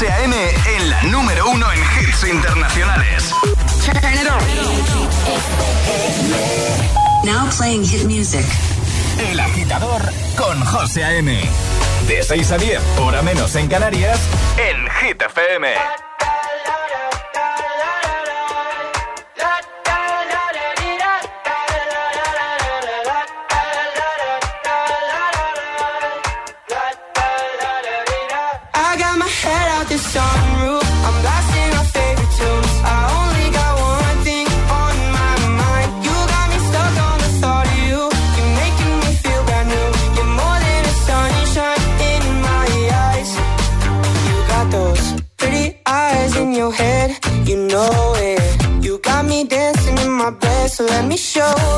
José A.M. en la número uno en hits internacionales. Now playing hit music. El agitador con José A.M. De 6 a 10, hora menos en Canarias, en Hit FM. show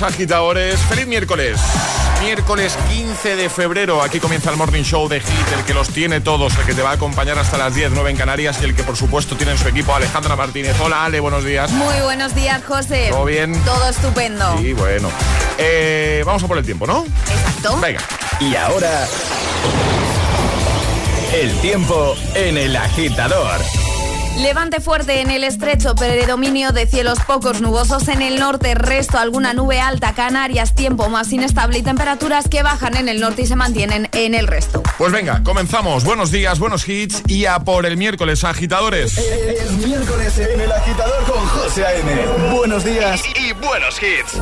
agitadores. Feliz miércoles. Miércoles 15 de febrero. Aquí comienza el Morning Show de Hit, el que los tiene todos, el que te va a acompañar hasta las 10, 9 en Canarias y el que, por supuesto, tiene en su equipo Alejandra Martínez. Hola, Ale, buenos días. Muy buenos días, José. ¿Todo bien? Todo estupendo. Sí, bueno. Eh, vamos a por el tiempo, ¿no? Exacto. Venga. Y ahora, el tiempo en el agitador. Levante fuerte en el estrecho, predominio de cielos pocos nubosos en el norte, resto alguna nube alta, Canarias, tiempo más inestable y temperaturas que bajan en el norte y se mantienen en el resto. Pues venga, comenzamos. Buenos días, buenos hits y a por el miércoles, agitadores. El, miércoles en el agitador con José A.M. Buenos días y buenos hits.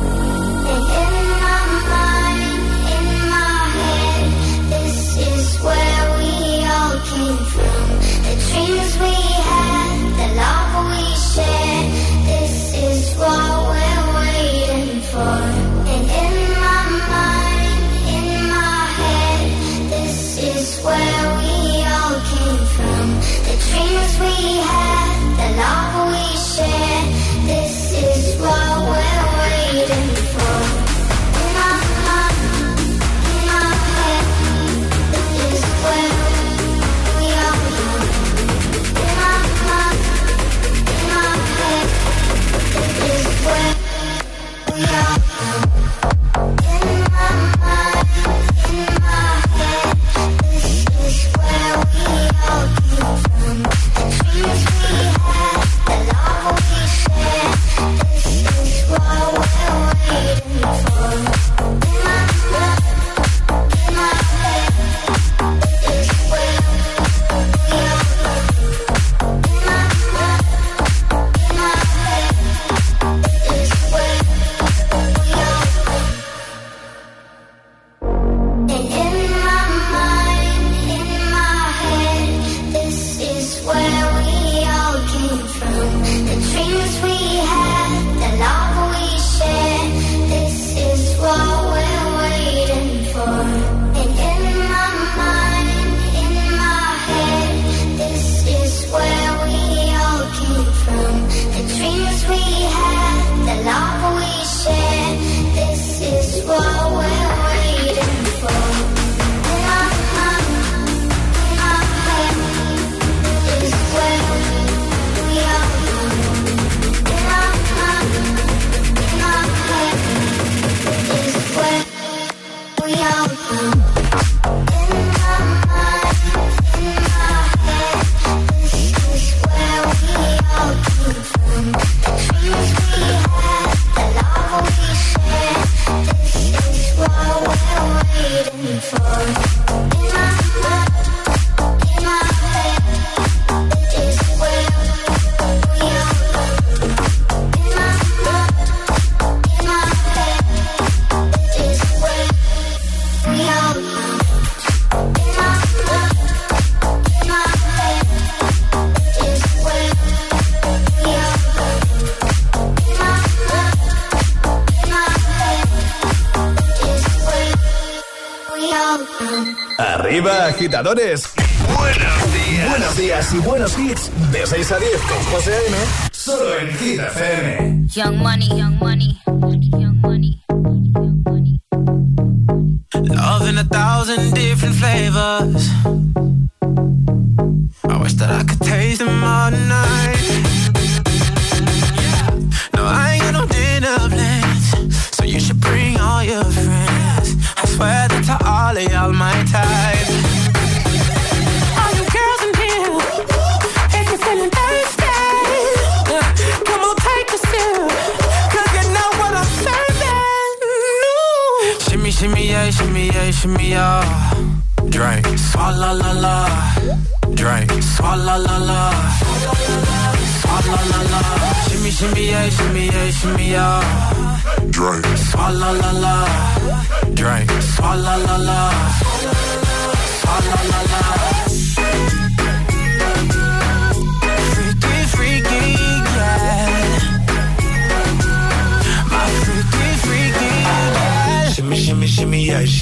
Buenos días. Buenos días y buenos hits. De 6 a 10 con José M. Solo en Kid FM. Young Money, Young Money.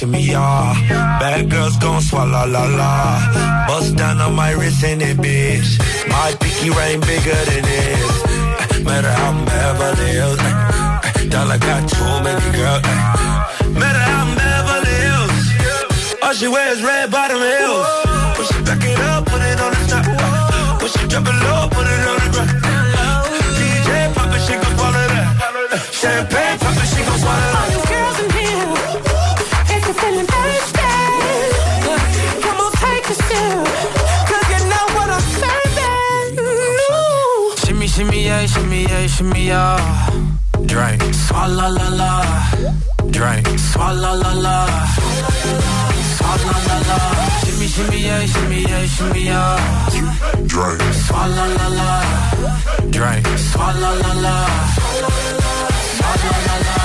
shimmy, yeah. Bad girls gon' swallow la la. Bust down on my wrist in it, bitch. My pinky ring bigger than this. Eh, matter how I'm Beverly Hills. Eh, eh. dollar got too many girls. Matter how I'm Beverly Hills. All she wears red bottom heels. Push it back it up, put it on the top. Push it drop it low, put it on the ground. DJ pop it, she gon' follow that. Champagne pop it, she gon' swallow that. shimmy yeah, shimmy yeah, shimmy yeah. Drink, swalla la la. Drink, swalla la la. Swalla la la. Shimmy shimmy yeah, shimmy yeah, shimmy yeah. Drink, swalla la la. Drink, swalla la la. Swalla la la.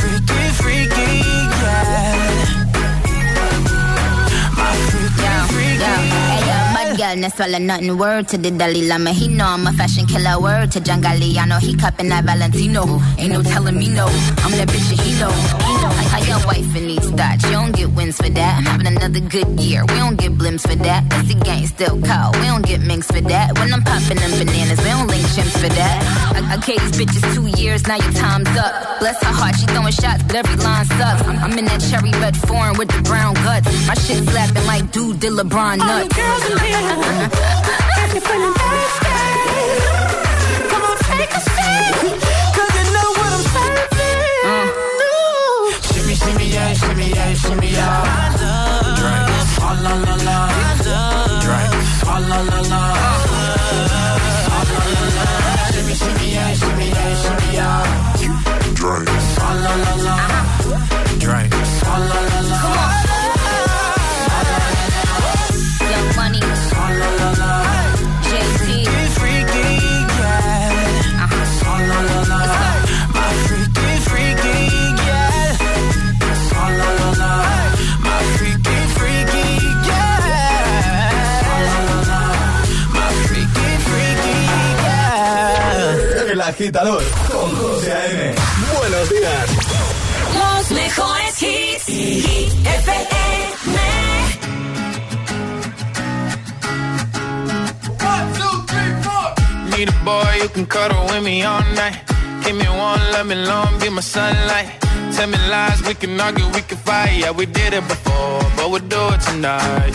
Freaky, freaky, yeah. My freaky, freaky wellness, swallow nothing. Word to the Dalai Lama, he know I'm a fashion killer. Word to John Galliano, he cupping that Valentino. Ain't no telling me no, I'm that bitch that he know. He know. How your wife in these thoughts? You don't get wins for that. I'm having another good year. We don't get blimps for that. It's the gang still call. We don't get minks for that. When I'm popping them bananas, we don't link chimps for that. I, I gave these bitches two years, now your time's up. Bless her heart, she throwing shots, but every line sucks. I'm, I'm in that cherry red foreign with the brown guts. My shit slapping like dude did LeBron nuts. All the girls in here, Come on, take a seat. con A.M. Buenos días. Los mejores hits. FM. need a boy who can cuddle with me all night. Give me one, let me long, be my sunlight. Tell me lies, we can argue, we can fight. Yeah, we did it before, but we'll do it tonight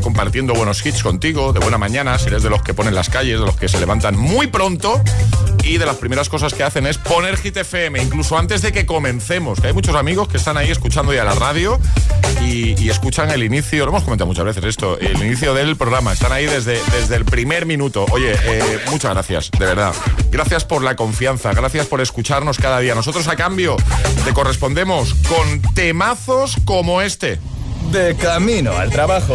compartiendo buenos hits contigo, de buena mañana, si eres de los que ponen las calles, de los que se levantan muy pronto y de las primeras cosas que hacen es poner Hit FM, incluso antes de que comencemos, que hay muchos amigos que están ahí escuchando ya la radio y, escuchan el inicio, lo hemos comentado muchas veces esto, el inicio del programa, están ahí desde, desde el primer minuto. Oye, eh, muchas gracias, de verdad. Gracias por la confianza, gracias por escucharnos cada día. Nosotros a cambio te correspondemos con temazos como este. De camino al trabajo.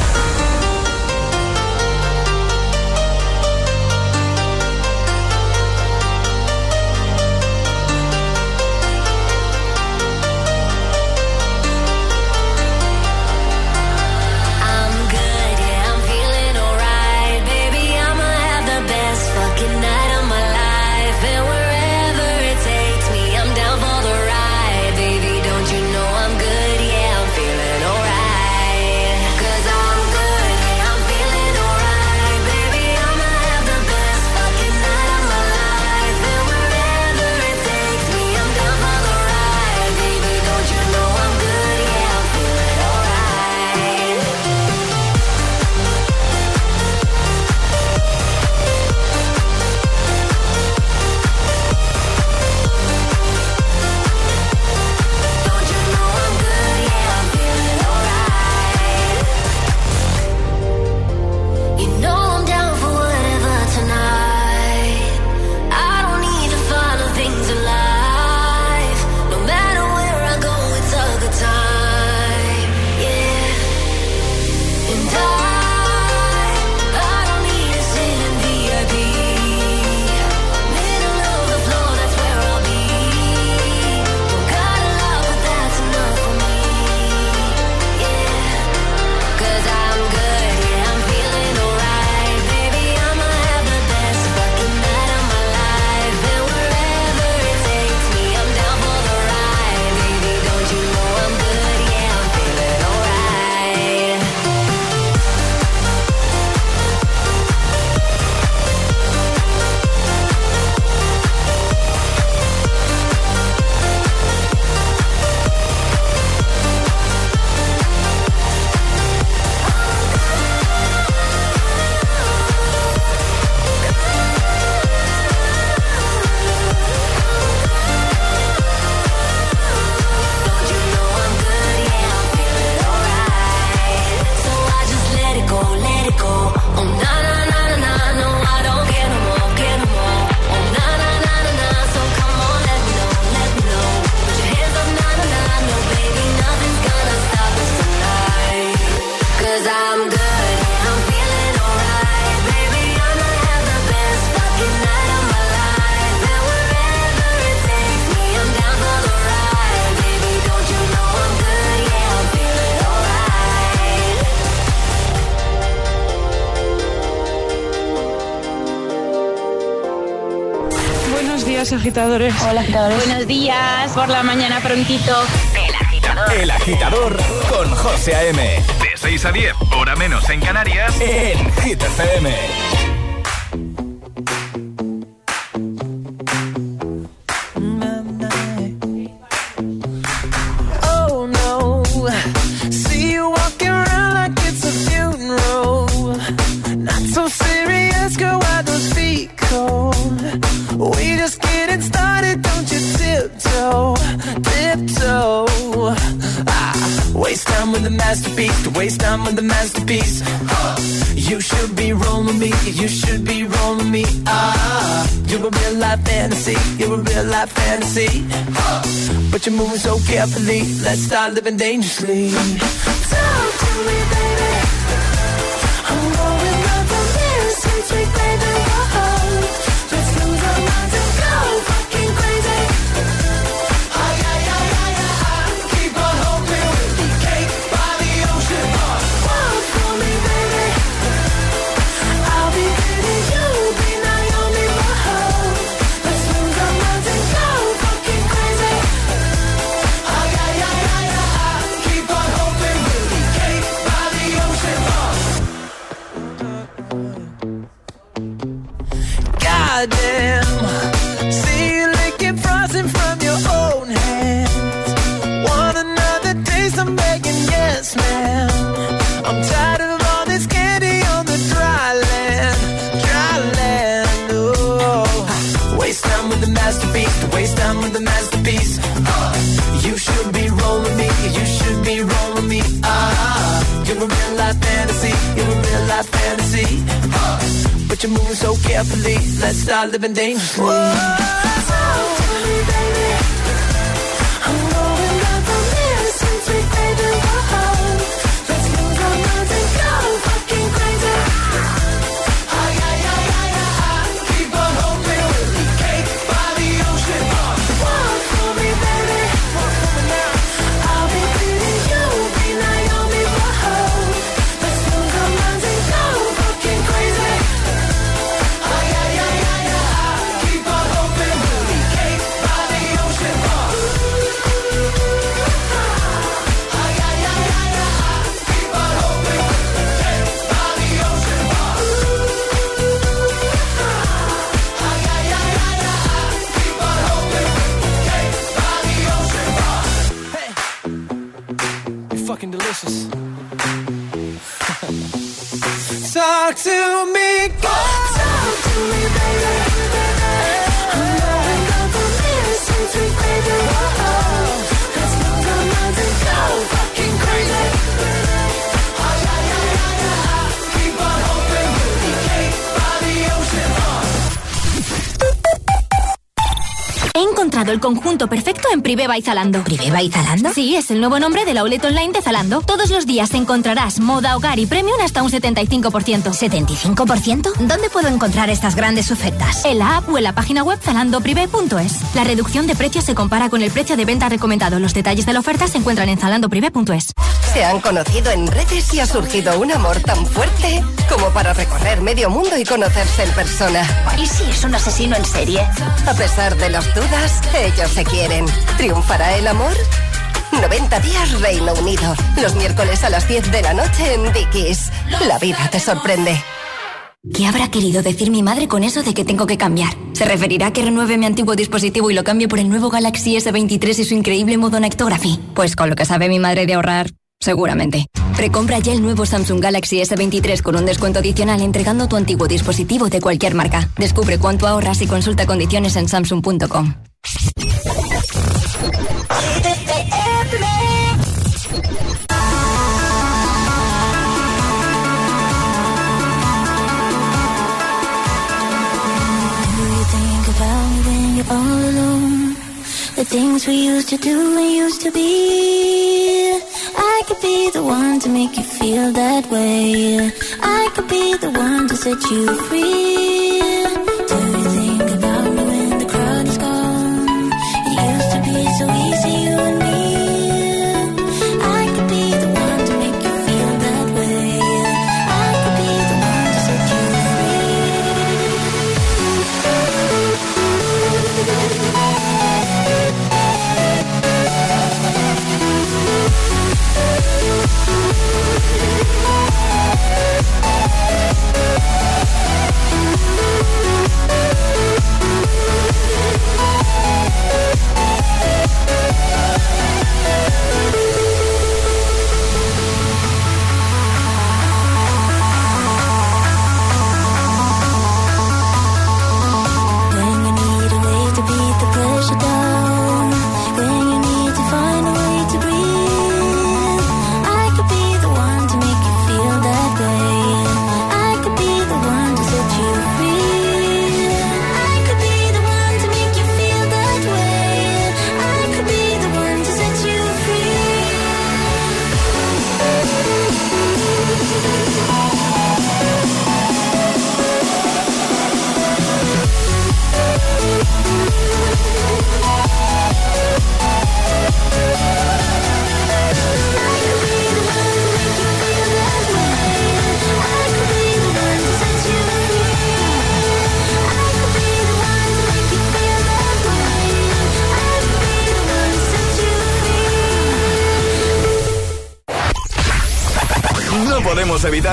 agitadores. Hola, agitadores. Buenos días, por la mañana prontito. El agitador. El agitador con José A.M. De 6 a 10, hora menos en Canarias, en Hit FM. but you're moving so carefully. Let's start living dangerously. Talk to me, baby. Let's start living dangerously. Whoa. el concurso punto perfecto en Priveva y Zalando. ¿Priveva y Zalando? Sí, es el nuevo nombre del outlet online de Zalando. Todos los días encontrarás moda, hogar y premium hasta un 75%. ¿75%? ¿Dónde puedo encontrar estas grandes ofertas? En la app o en la página web zalandoprive.es. La reducción de precios se compara con el precio de venta recomendado. Los detalles de la oferta se encuentran en zalandoprive.es. Se han conocido en redes y ha surgido un amor tan fuerte como para recorrer medio mundo y conocerse en persona. ¿Y si es un asesino en serie? A pesar de las dudas, ellos se quieren. ¿Triunfará el amor? 90 días Reino Unido. Los miércoles a las 10 de la noche en Dickies. La vida te sorprende. ¿Qué habrá querido decir mi madre con eso de que tengo que cambiar? ¿Se referirá a que renueve mi antiguo dispositivo y lo cambie por el nuevo Galaxy S23 y su increíble modo Nectography? Pues con lo que sabe mi madre de ahorrar, seguramente. Precompra ya el nuevo Samsung Galaxy S23 con un descuento adicional entregando tu antiguo dispositivo de cualquier marca. Descubre cuánto ahorras y consulta condiciones en samsung.com. things we used to do and used to be. I could be the one to make you feel that way. I could be the one to set you free.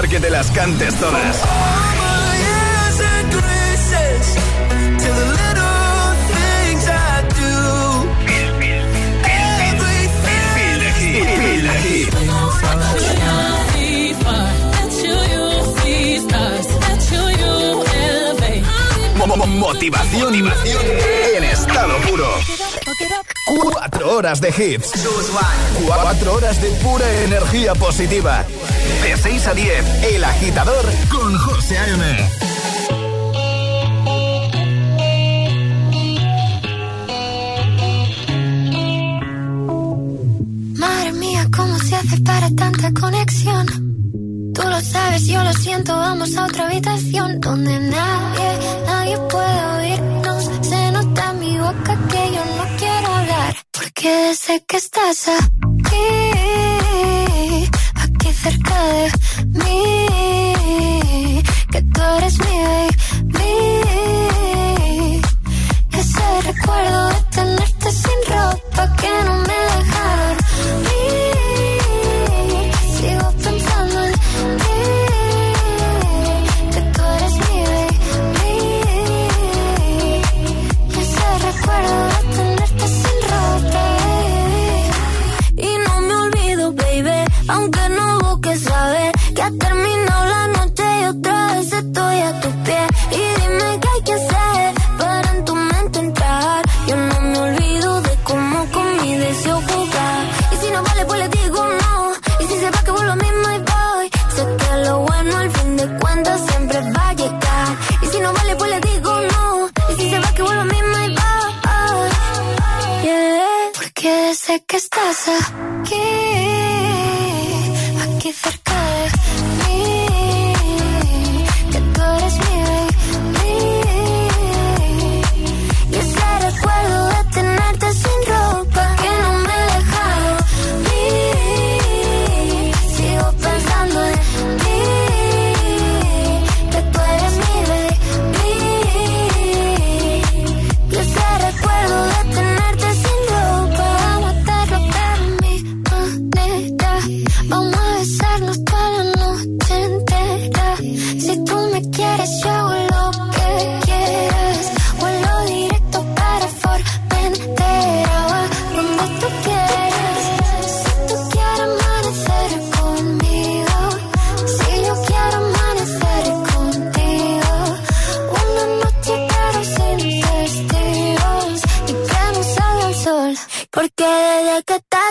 que te las cantes todas. Motivación y en estado puro. Cuatro horas de hits. Cuatro horas de pura energía positiva. De 6 a 10, El Agitador con José A.M. Madre mía, ¿cómo se hace para tanta conexión? Tú lo sabes, yo lo siento, vamos a otra habitación donde nadie, nadie puede oírnos. Se nota en mi boca que yo no quiero hablar, porque sé que estás a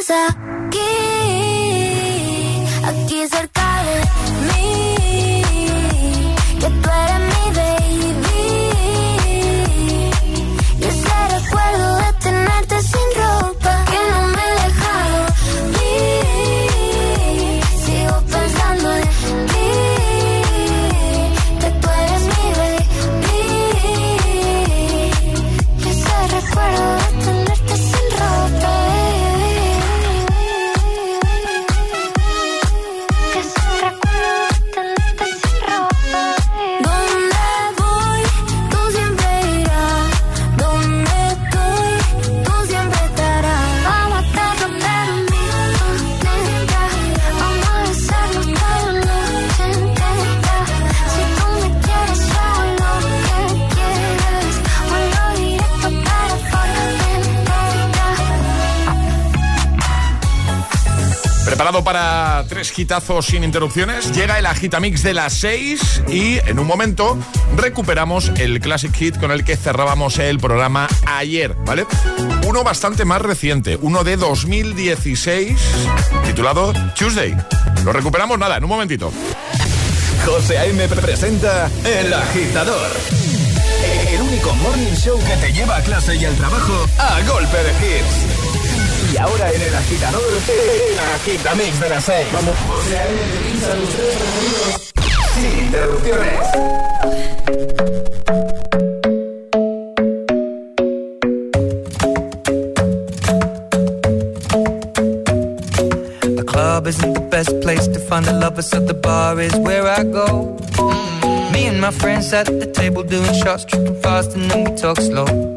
closer quitazos sin interrupciones. Llega el agitamix de las 6 y en un momento recuperamos el Classic Hit con el que cerrábamos el programa ayer, ¿vale? Uno bastante más reciente, uno de 2016, titulado Tuesday. Lo recuperamos nada, en un momentito. José me presenta El Agitador. El único morning show que te lleva a clase y al trabajo a golpe de hits. Y ahora en el agitador, el agitamix de las 6. Vamos. Sin interrupciones. isn't the best place to find a lover, so the bar is where I go. Mm -hmm. Me and my friends at the table doing shots, tripping fast, and then we talk slow.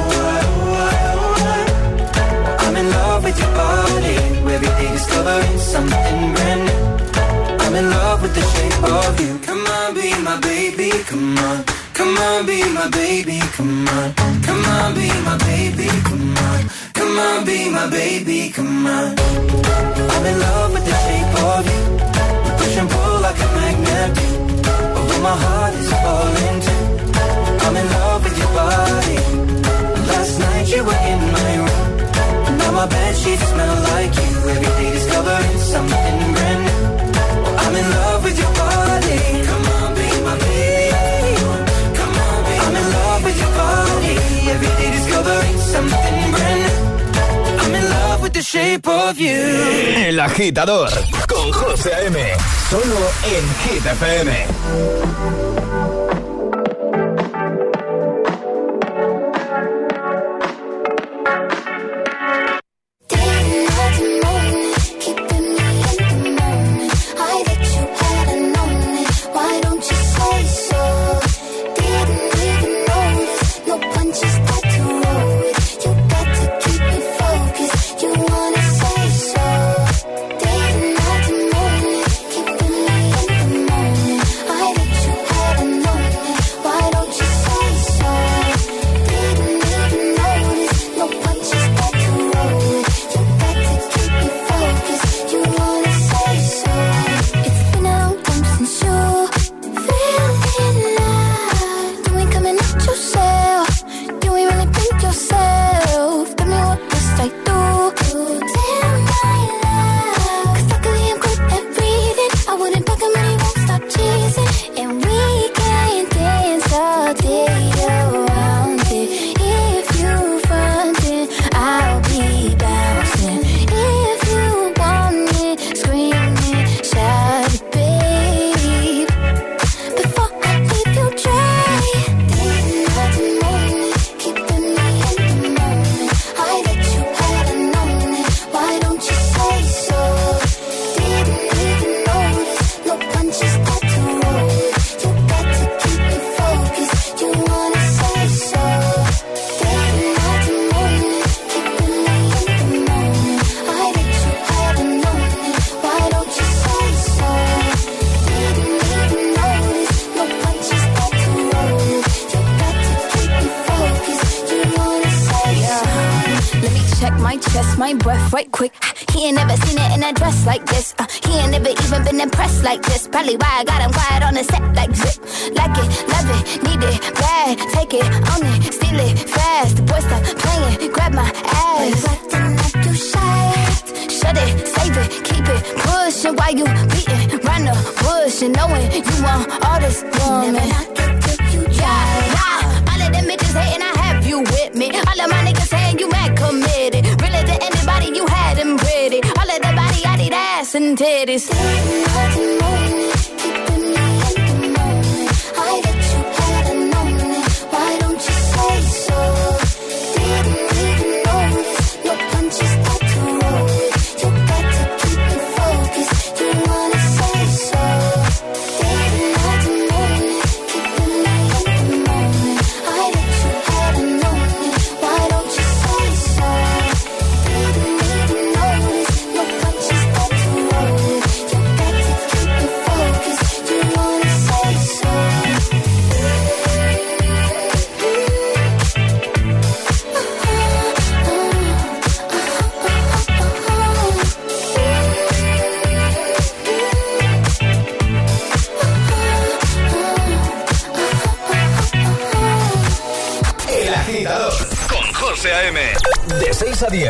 every day discovering something brand new. I'm in love with the shape of you. Come on, be my baby, come on. Come on, be my baby, come on. Come on, be my baby, come on. Come on, be my baby, come on. I'm in love with the shape of you. We push and pull like a magnet do. Oh, my heart is falling too. I'm in love with your body. Last night you were in my room Now my bed sheets smell like you. Every day discovering something brand new. I'm in love with your body. Come on, be my baby. Come on, be I'm in love with your body. Every day discovering something brand new. I'm in love with the shape of you. El agitador con José M. Solo en GTPM.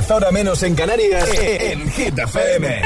10 horas menos en Canarias en Hit FM.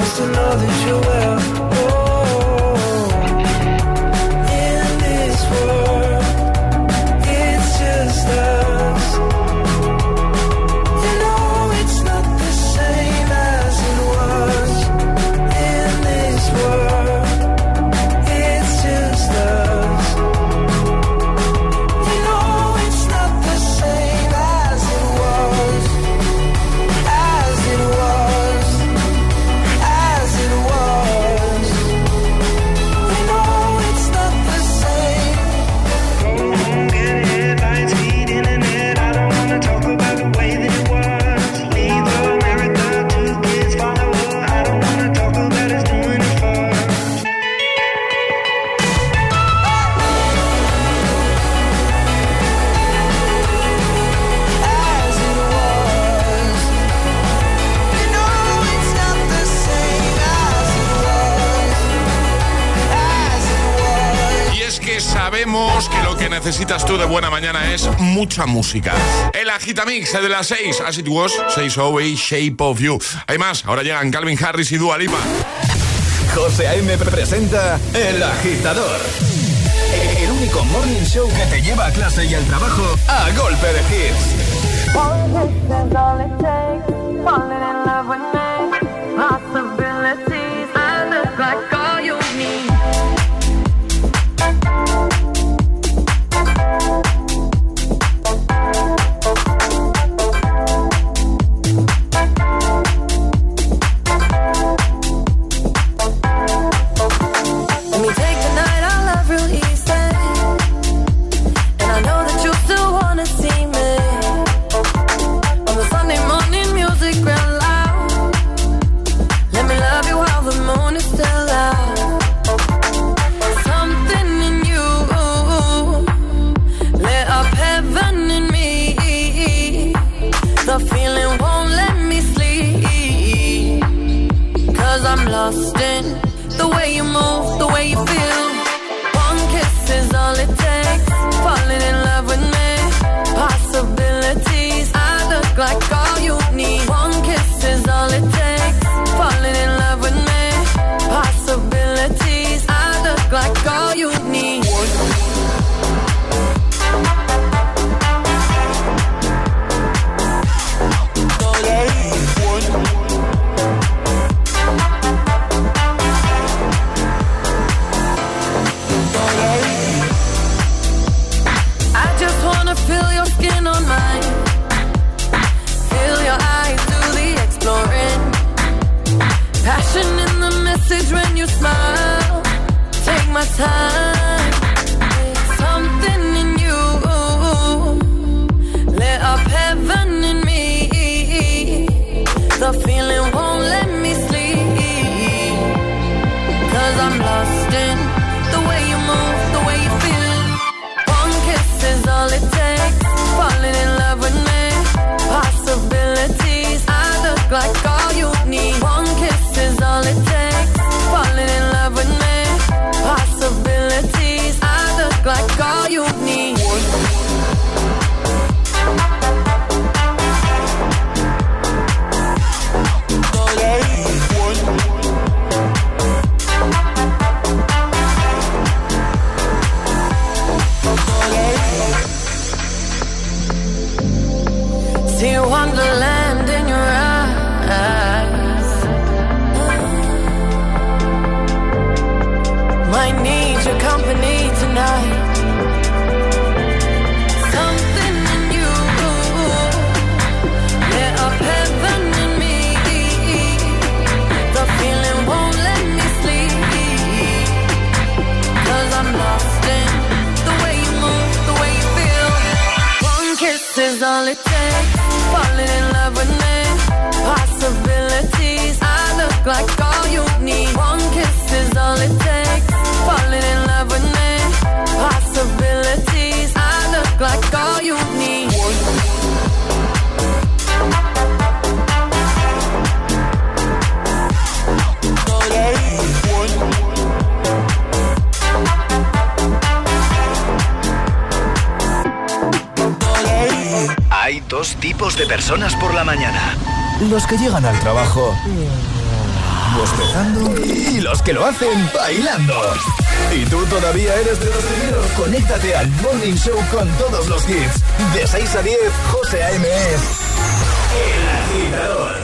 supposed to know that you're de buena mañana es mucha música. El Agitamix de las seis. As It Was, 6 y Shape of You. Hay más, ahora llegan Calvin Harris y Dua Lipa. José A.M. presenta El Agitador. El único morning show que te lleva a clase y al trabajo a golpe de hits. bostezando y los que lo hacen bailando. Y tú todavía eres de los primeros. Conéctate al Morning Show con todos los hits. De 6 a 10, José A.M.S. El agitador.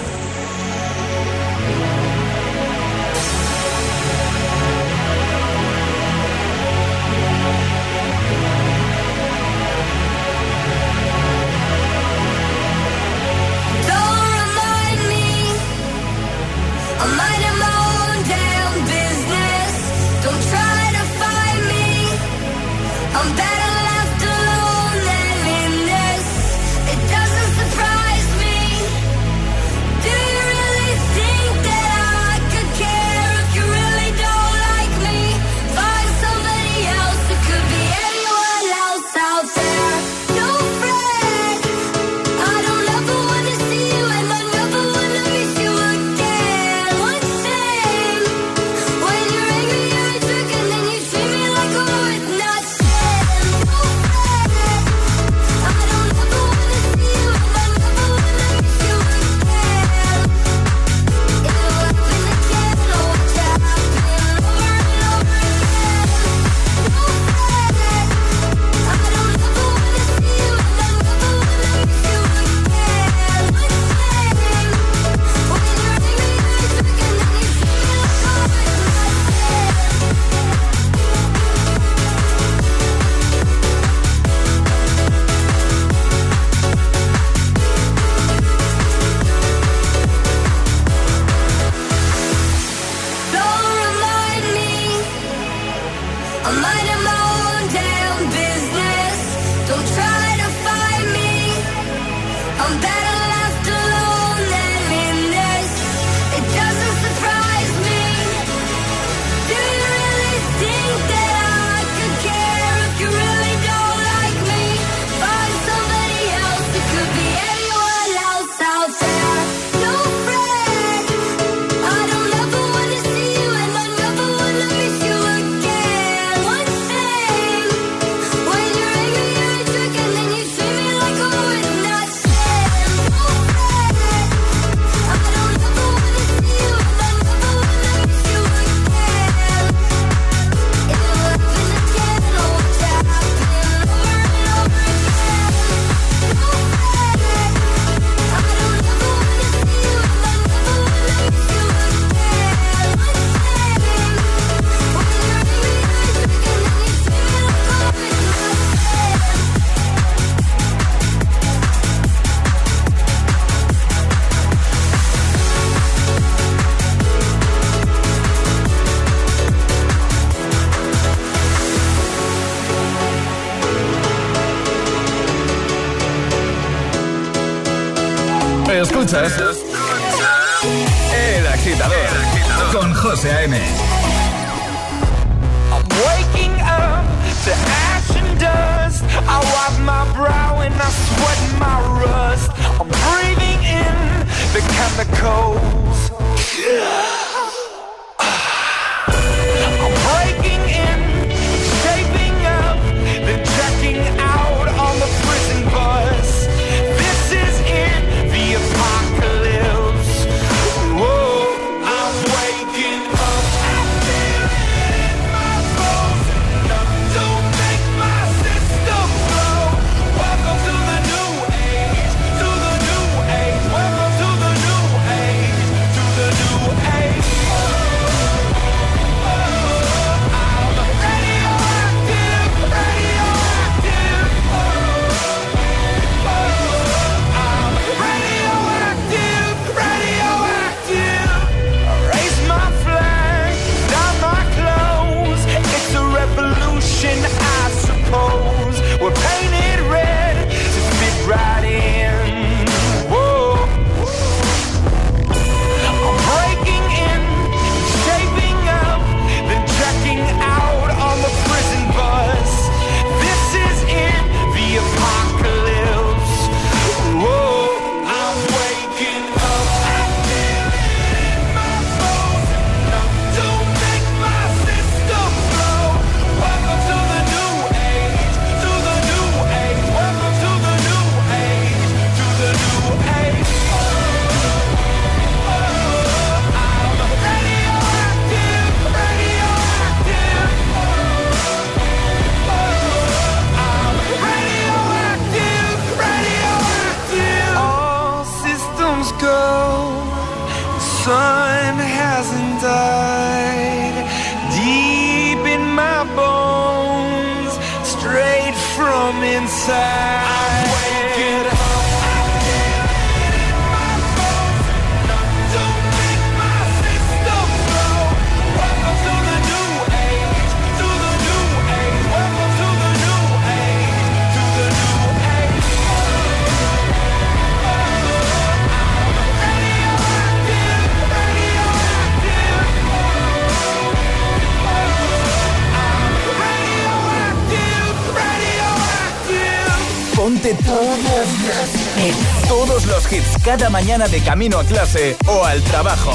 cada mañana de camino a clase o al trabajo.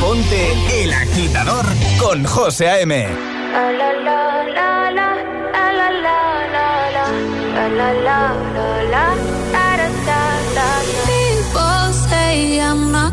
Ponte, el agitador con José A.M.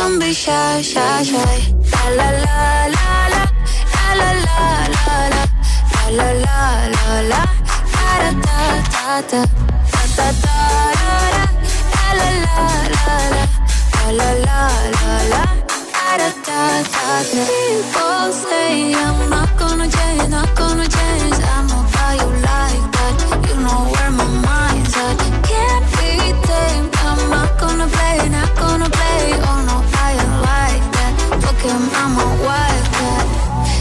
Don't be La la la la la, la la la la la, la la la la la, la la la la la, la la la la la, People say I'm not gonna change, not gonna change, I'm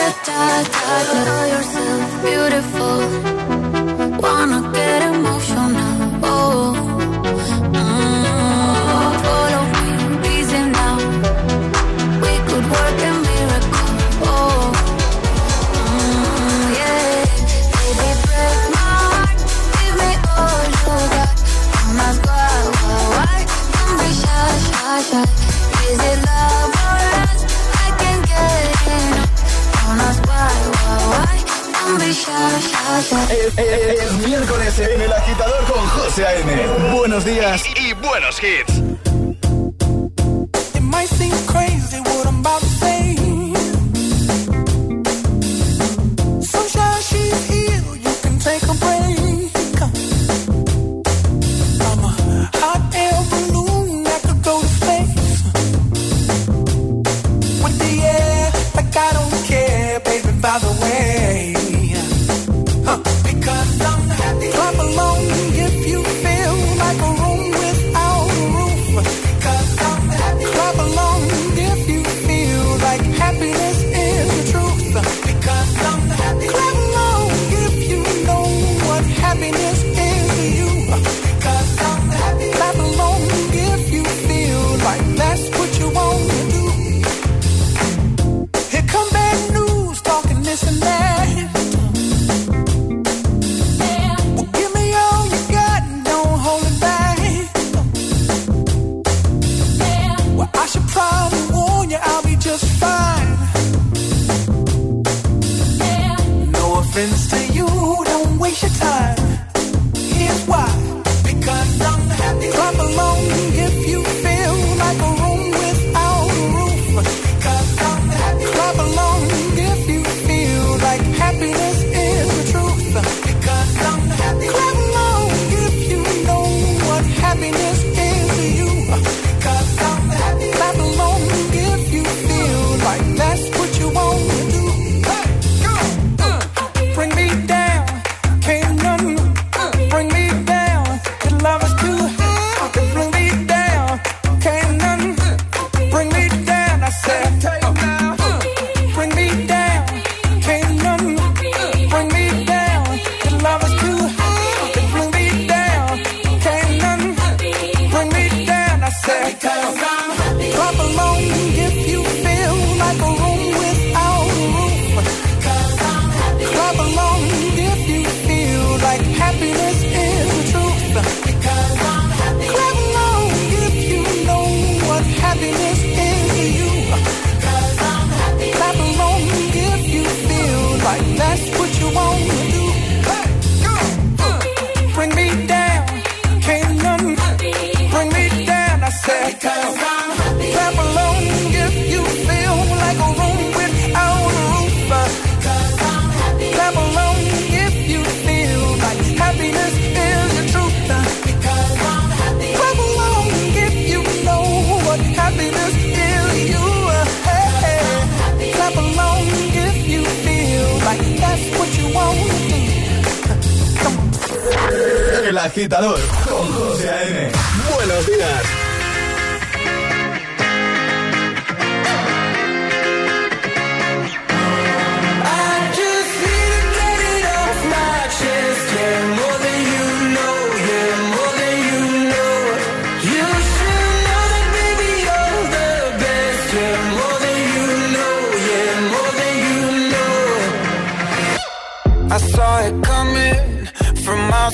da da da da. Call yourself beautiful. Wanna get A.M. Buenos días y, y buenos hits. It might seem crazy what I'm about to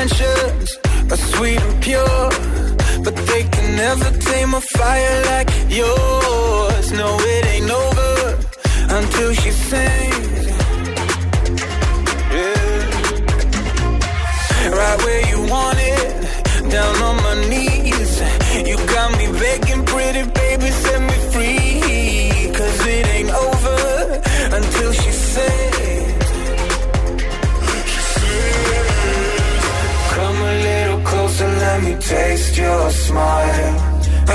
intentions are sweet and pure, but they can never tame a fire like yours. No, it ain't over until she sings. Yeah, right where you want it, down on my knees your smile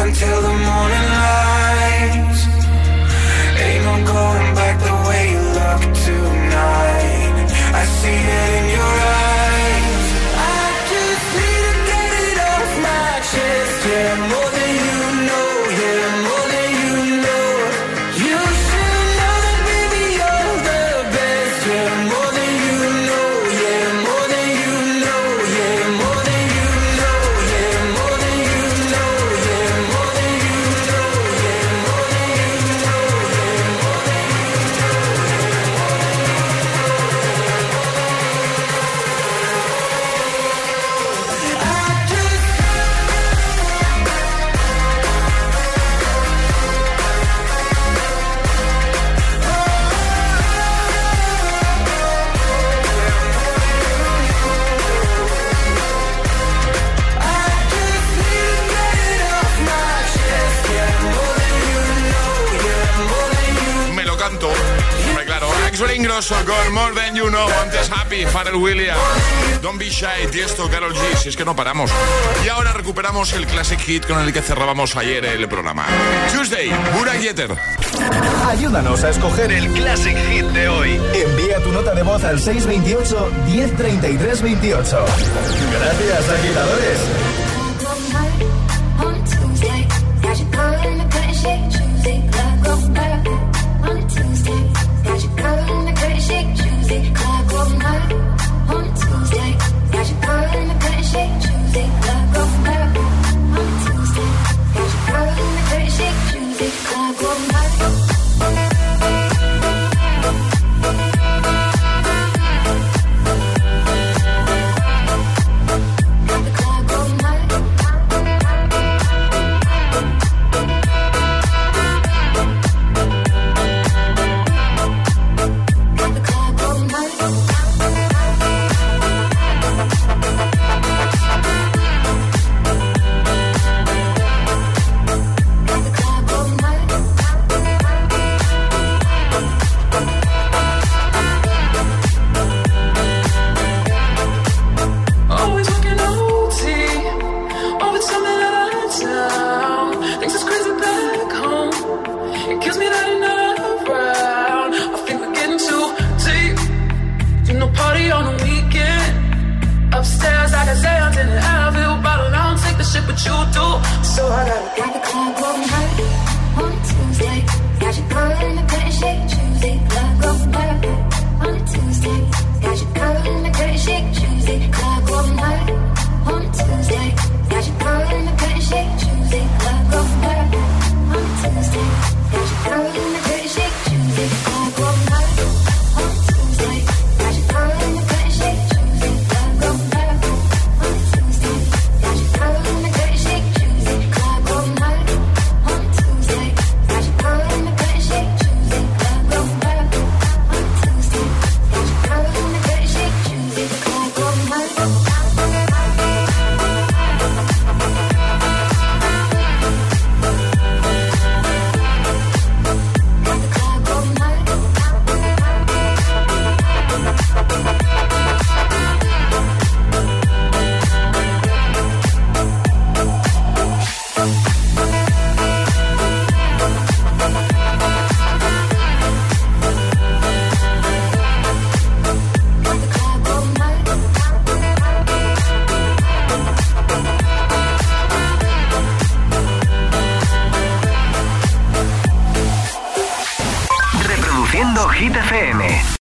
until the morning light. William, Don't Be Shy, Tiesto, Carol Si es que no paramos. Y ahora recuperamos el classic hit con el que cerrábamos ayer el programa. Tuesday, Burak Ayúdanos a escoger el classic hit de hoy. Envía tu nota de voz al 628 103328. Gracias, agitadores.